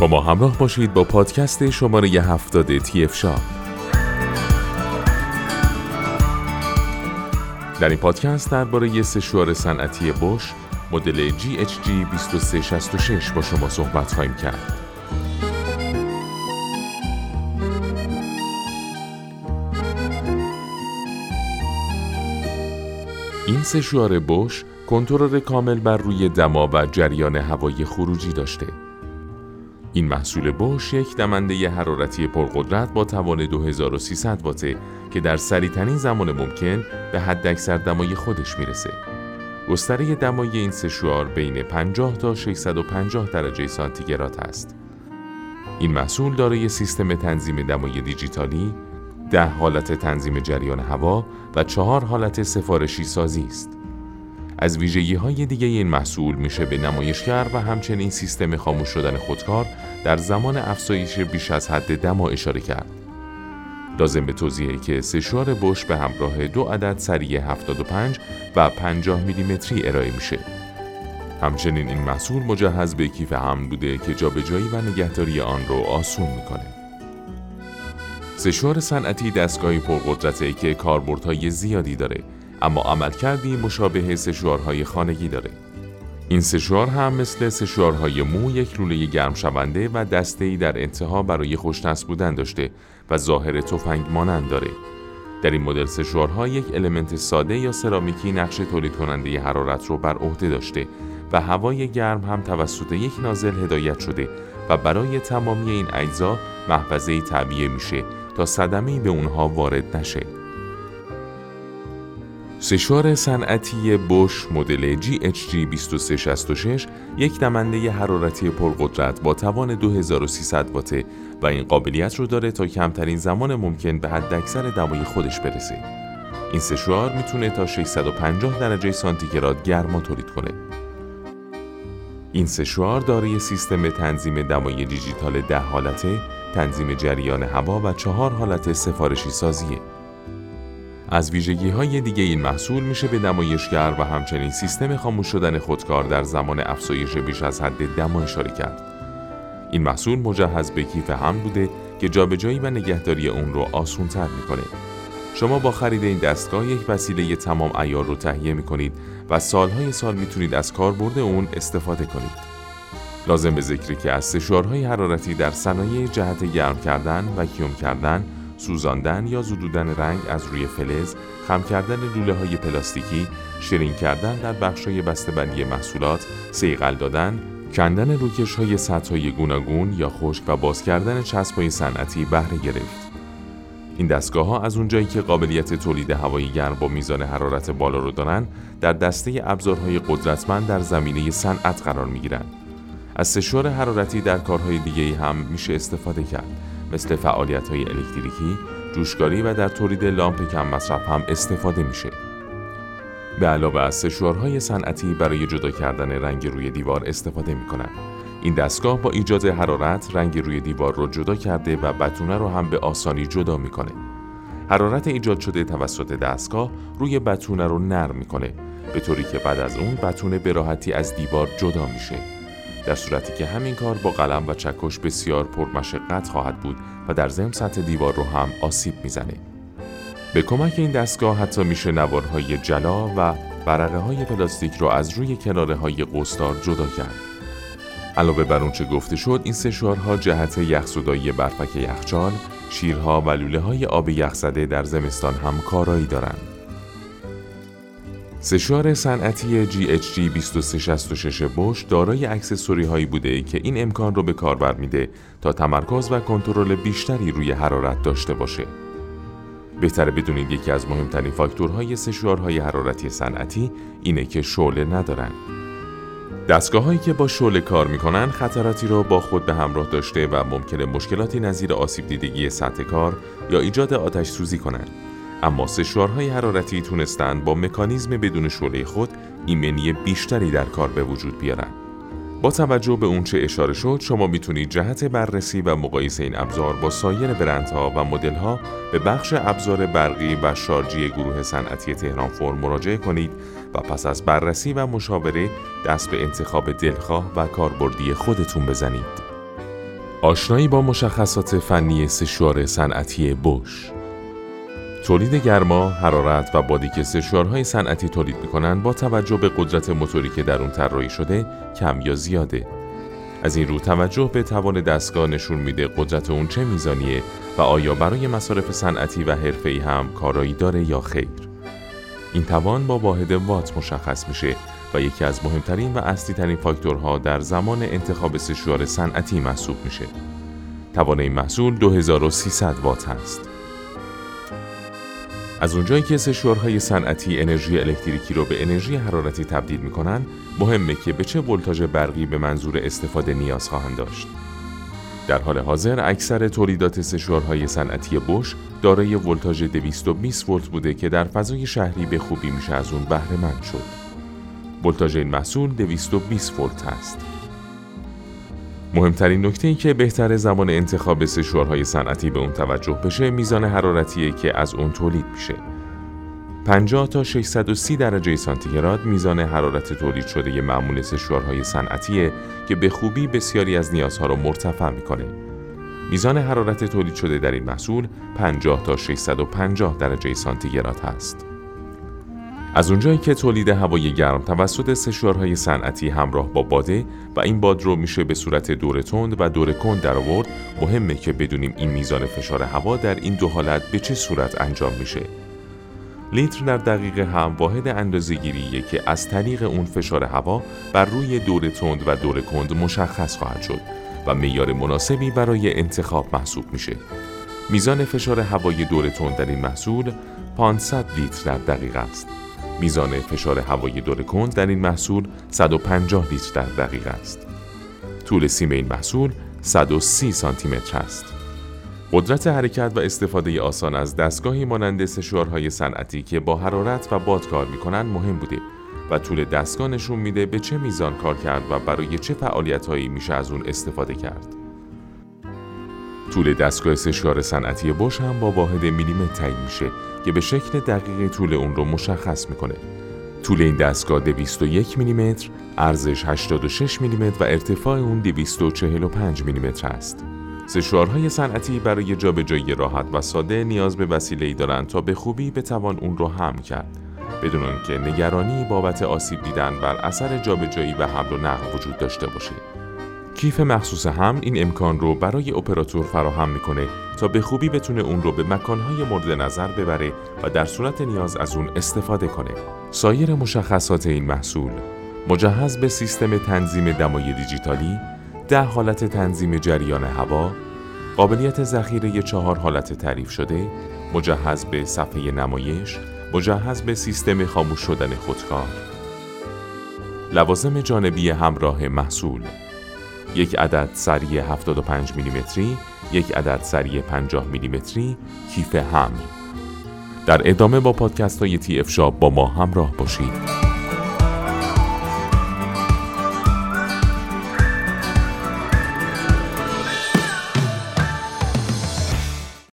با ما همراه باشید با پادکست شماره هفتاد تی اف شا. در این پادکست درباره سشوار صنعتی بوش مدل GHG 2366 با شما صحبت خواهیم کرد. این سشوار بوش کنترل کامل بر روی دما و جریان هوایی خروجی داشته. این محصول بوش یک دمنده حرارتی پرقدرت با توان 2300 واته که در سریعترین زمان ممکن به حد اکثر دمای خودش می‌رسه. گستره دمای این سشوار بین 50 تا 650 درجه سانتیگراد است. این محصول دارای سیستم تنظیم دمای دیجیتالی، ده حالت تنظیم جریان هوا و چهار حالت سفارشی سازی است. از ویژگی های دیگه این محصول میشه به نمایشگر و همچنین سیستم خاموش شدن خودکار در زمان افزایش بیش از حد دما اشاره کرد. لازم به توضیحه که سشوار بش به همراه دو عدد سریع 75 و 50 میلیمتری ارائه میشه. همچنین این محصول مجهز به کیف حمل بوده که جابجایی و نگهداری آن رو آسون می‌کنه. سشوار صنعتی دستگاهی پرقدرته که کاربردهای زیادی داره اما عملکردی مشابه سشوارهای خانگی داره. این سشوار هم مثل سشوارهای مو یک لوله گرم شونده و دسته ای در انتها برای خوشنس بودن داشته و ظاهر تفنگ مانند داره. در این مدل سشوارها یک المنت ساده یا سرامیکی نقش تولید کننده حرارت رو بر عهده داشته و هوای گرم هم توسط یک نازل هدایت شده و برای تمامی این اجزا محفظه طبیعه میشه تا صدمه به اونها وارد نشه. سشوار صنعتی بوش مدل GHG 2366 یک دمنده حرارتی پرقدرت با توان 2300 واته و این قابلیت رو داره تا کمترین زمان ممکن به حد اکثر دمای خودش برسه. این سشوار می‌تونه تا 650 درجه سانتیگراد گرما تولید کنه. این سشوار دارای سیستم تنظیم دمای دیجیتال ده حالته، تنظیم جریان هوا و چهار حالت سفارشی سازیه. از ویژگی های دیگه این محصول میشه به نمایشگر و همچنین سیستم خاموش شدن خودکار در زمان افزایش بیش از حد دما اشاره کرد. این محصول مجهز به کیف هم بوده که جابجایی و نگهداری اون رو آسون تر می‌کنه. شما با خرید این دستگاه یک وسیله تمام ایار رو تهیه می‌کنید و سالهای سال می‌تونید از کاربرد اون استفاده کنید. لازم به ذکری که از سشوارهای حرارتی در صنایع جهت گرم کردن و کیوم کردن سوزاندن یا زدودن رنگ از روی فلز، خم کردن لوله های پلاستیکی، شیرین کردن در بخش های بسته‌بندی محصولات، سیقل دادن، کندن روکش های سطح های گوناگون یا خشک و باز کردن چسب های صنعتی بهره گرفت. این دستگاه ها از اونجایی که قابلیت تولید هوایی گرم با میزان حرارت بالا رو دارن در دسته ابزارهای قدرتمند در زمینه صنعت قرار می گیرن. از سشوار حرارتی در کارهای دیگه هم میشه استفاده کرد مثل فعالیت های الکتریکی، جوشکاری و در تولید لامپ کم مصرف هم استفاده میشه. به علاوه از سشوارهای صنعتی برای جدا کردن رنگ روی دیوار استفاده می‌کنن. این دستگاه با ایجاد حرارت رنگ روی دیوار رو جدا کرده و بتونه رو هم به آسانی جدا می‌کنه. حرارت ایجاد شده توسط دستگاه روی بتونه رو نرم می‌کنه به طوری که بعد از اون بتونه به راحتی از دیوار جدا میشه. در صورتی که همین کار با قلم و چکش بسیار پرمشقت خواهد بود و در ضمن سطح دیوار رو هم آسیب می‌زنه. به کمک این دستگاه حتی میشه نوارهای جلا و برقه های پلاستیک رو از روی کناره های قستار جدا کرد. علاوه بر اونچه گفته شد این سشوارها جهت یخزدایی برفک یخچال، شیرها و لوله های آب یخزده در زمستان هم کارایی دارند. سشوار صنعتی GHG 2366 بوش دارای اکسسوری هایی بوده که این امکان رو به کاربر میده تا تمرکز و کنترل بیشتری روی حرارت داشته باشه. بهتره بدونید یکی از مهمترین فاکتورهای سشوارهای حرارتی صنعتی اینه که شعله ندارن. دستگاه هایی که با شعله کار می‌کنن خطراتی را با خود به همراه داشته و ممکنه مشکلاتی نظیر آسیب دیدگی سطح کار یا ایجاد آتش سوزی کنند. اما سشوارهای حرارتی تونستند با مکانیزم بدون شعله خود ایمنی بیشتری در کار به وجود بیارن. با توجه به اونچه اشاره شد شما می‌تونید جهت بررسی و مقایسه این ابزار با سایر برندها و مدلها به بخش ابزار برقی و شارژی گروه صنعتی تهران فرم مراجعه کنید و پس از بررسی و مشاوره دست به انتخاب دلخواه و کاربردی خودتون بزنید. آشنایی با مشخصات فنی سشوار صنعتی بوش تولید گرما، حرارت و بادی که سشوارهای صنعتی تولید می‌کنند با توجه به قدرت موتوری که در اون طراحی شده کم یا زیاده از این رو توجه به توان دستگاه نشون میده قدرت اون چه میزانیه و آیا برای مصارف صنعتی و حرفه‌ای هم کارایی داره یا خیر این توان با واحد وات مشخص میشه و یکی از مهمترین و اصلی ترین فاکتورها در زمان انتخاب سشوار صنعتی محسوب میشه. توان این محصول 2300 وات هست. از اونجایی که سشوارهای صنعتی انرژی الکتریکی رو به انرژی حرارتی تبدیل می‌کنن، مهمه که به چه ولتاژ برقی به منظور استفاده نیاز خواهند داشت. در حال حاضر اکثر تولیدات سشوارهای صنعتی بوش دارای ولتاژ 220 ولت بوده که در فضای شهری به خوبی میشه از اون بهره مند شد. ولتاژ این محصول 220 ولت است. مهمترین نکته ای که بهتر زمان انتخاب سشوارهای صنعتی به اون توجه بشه میزان حرارتیه که از اون تولید میشه. 50 تا 630 درجه سانتیگراد میزان حرارت تولید شده معمول سشوارهای صنعتیه که به خوبی بسیاری از نیازها را مرتفع می‌کنه. میزان حرارت تولید شده در این محصول 50 تا 650 درجه سانتیگراد هست. از اونجایی که تولید هوای گرم توسط سشوارهای صنعتی همراه با باده و این باد رو میشه به صورت دور تند و دور کند در آورد مهمه که بدونیم این میزان فشار هوا در این دو حالت به چه صورت انجام میشه. لیتر در دقیقه هم واحد اندازه‌گیریه که از طریق اون فشار هوا بر روی دور تند و دور کند مشخص خواهد شد و معیار مناسبی برای انتخاب محسوب میشه. میزان فشار هوای دور تند در این محصول 500 لیتر در دقیقه است. میزان فشار هوای دور کند در این محصول 150 لیتر در دقیقه است. طول سیم این محصول 130 سانتی متر است. قدرت حرکت و استفاده آسان از دستگاهی مانند سشوارهای صنعتی که با حرارت و باد کار می‌کنن مهم بوده و طول دستگاه نشون میده به چه میزان کار کرد و برای چه فعالیتهایی میشه از اون استفاده کرد. طول دستگاه سشوار صنعتی بوش هم با واحد میلیمتر تعیین میشه که به شکل دقیق طول اون رو مشخص می‌کنه. طول این دستگاه 201 میلیمتر، ارزش 86 میلیمتر و ارتفاع اون 245 میلیمتر است. سشوارهای صنعتی برای جابجایی راحت و ساده نیاز به وسیله‌ای دارند تا به خوبی بتوان اون رو حمل کرد. بدون آنکه نگرانی بابت آسیب دیدن بر اثر جابجایی و حمل و نقل وجود داشته باشه. کیف مخصوص هم این امکان رو برای اپراتور فراهم می‌کنه تا به خوبی بتونه اون رو به مکانهای مورد نظر ببره و در صورت نیاز از اون استفاده کنه. سایر مشخصات این محصول مجهز به سیستم تنظیم دمای دیجیتالی، ده حالت تنظیم جریان هوا، قابلیت ذخیره چهار حالت تعریف شده، مجهز به صفحه نمایش، مجهز به سیستم خاموش شدن خودکار. لوازم جانبی همراه محصول یک عدد سری 75 میلیمتری، یک عدد سری 50 میلیمتری، کیف حمل. در ادامه با پادکست های تی اف شاب با ما همراه باشید.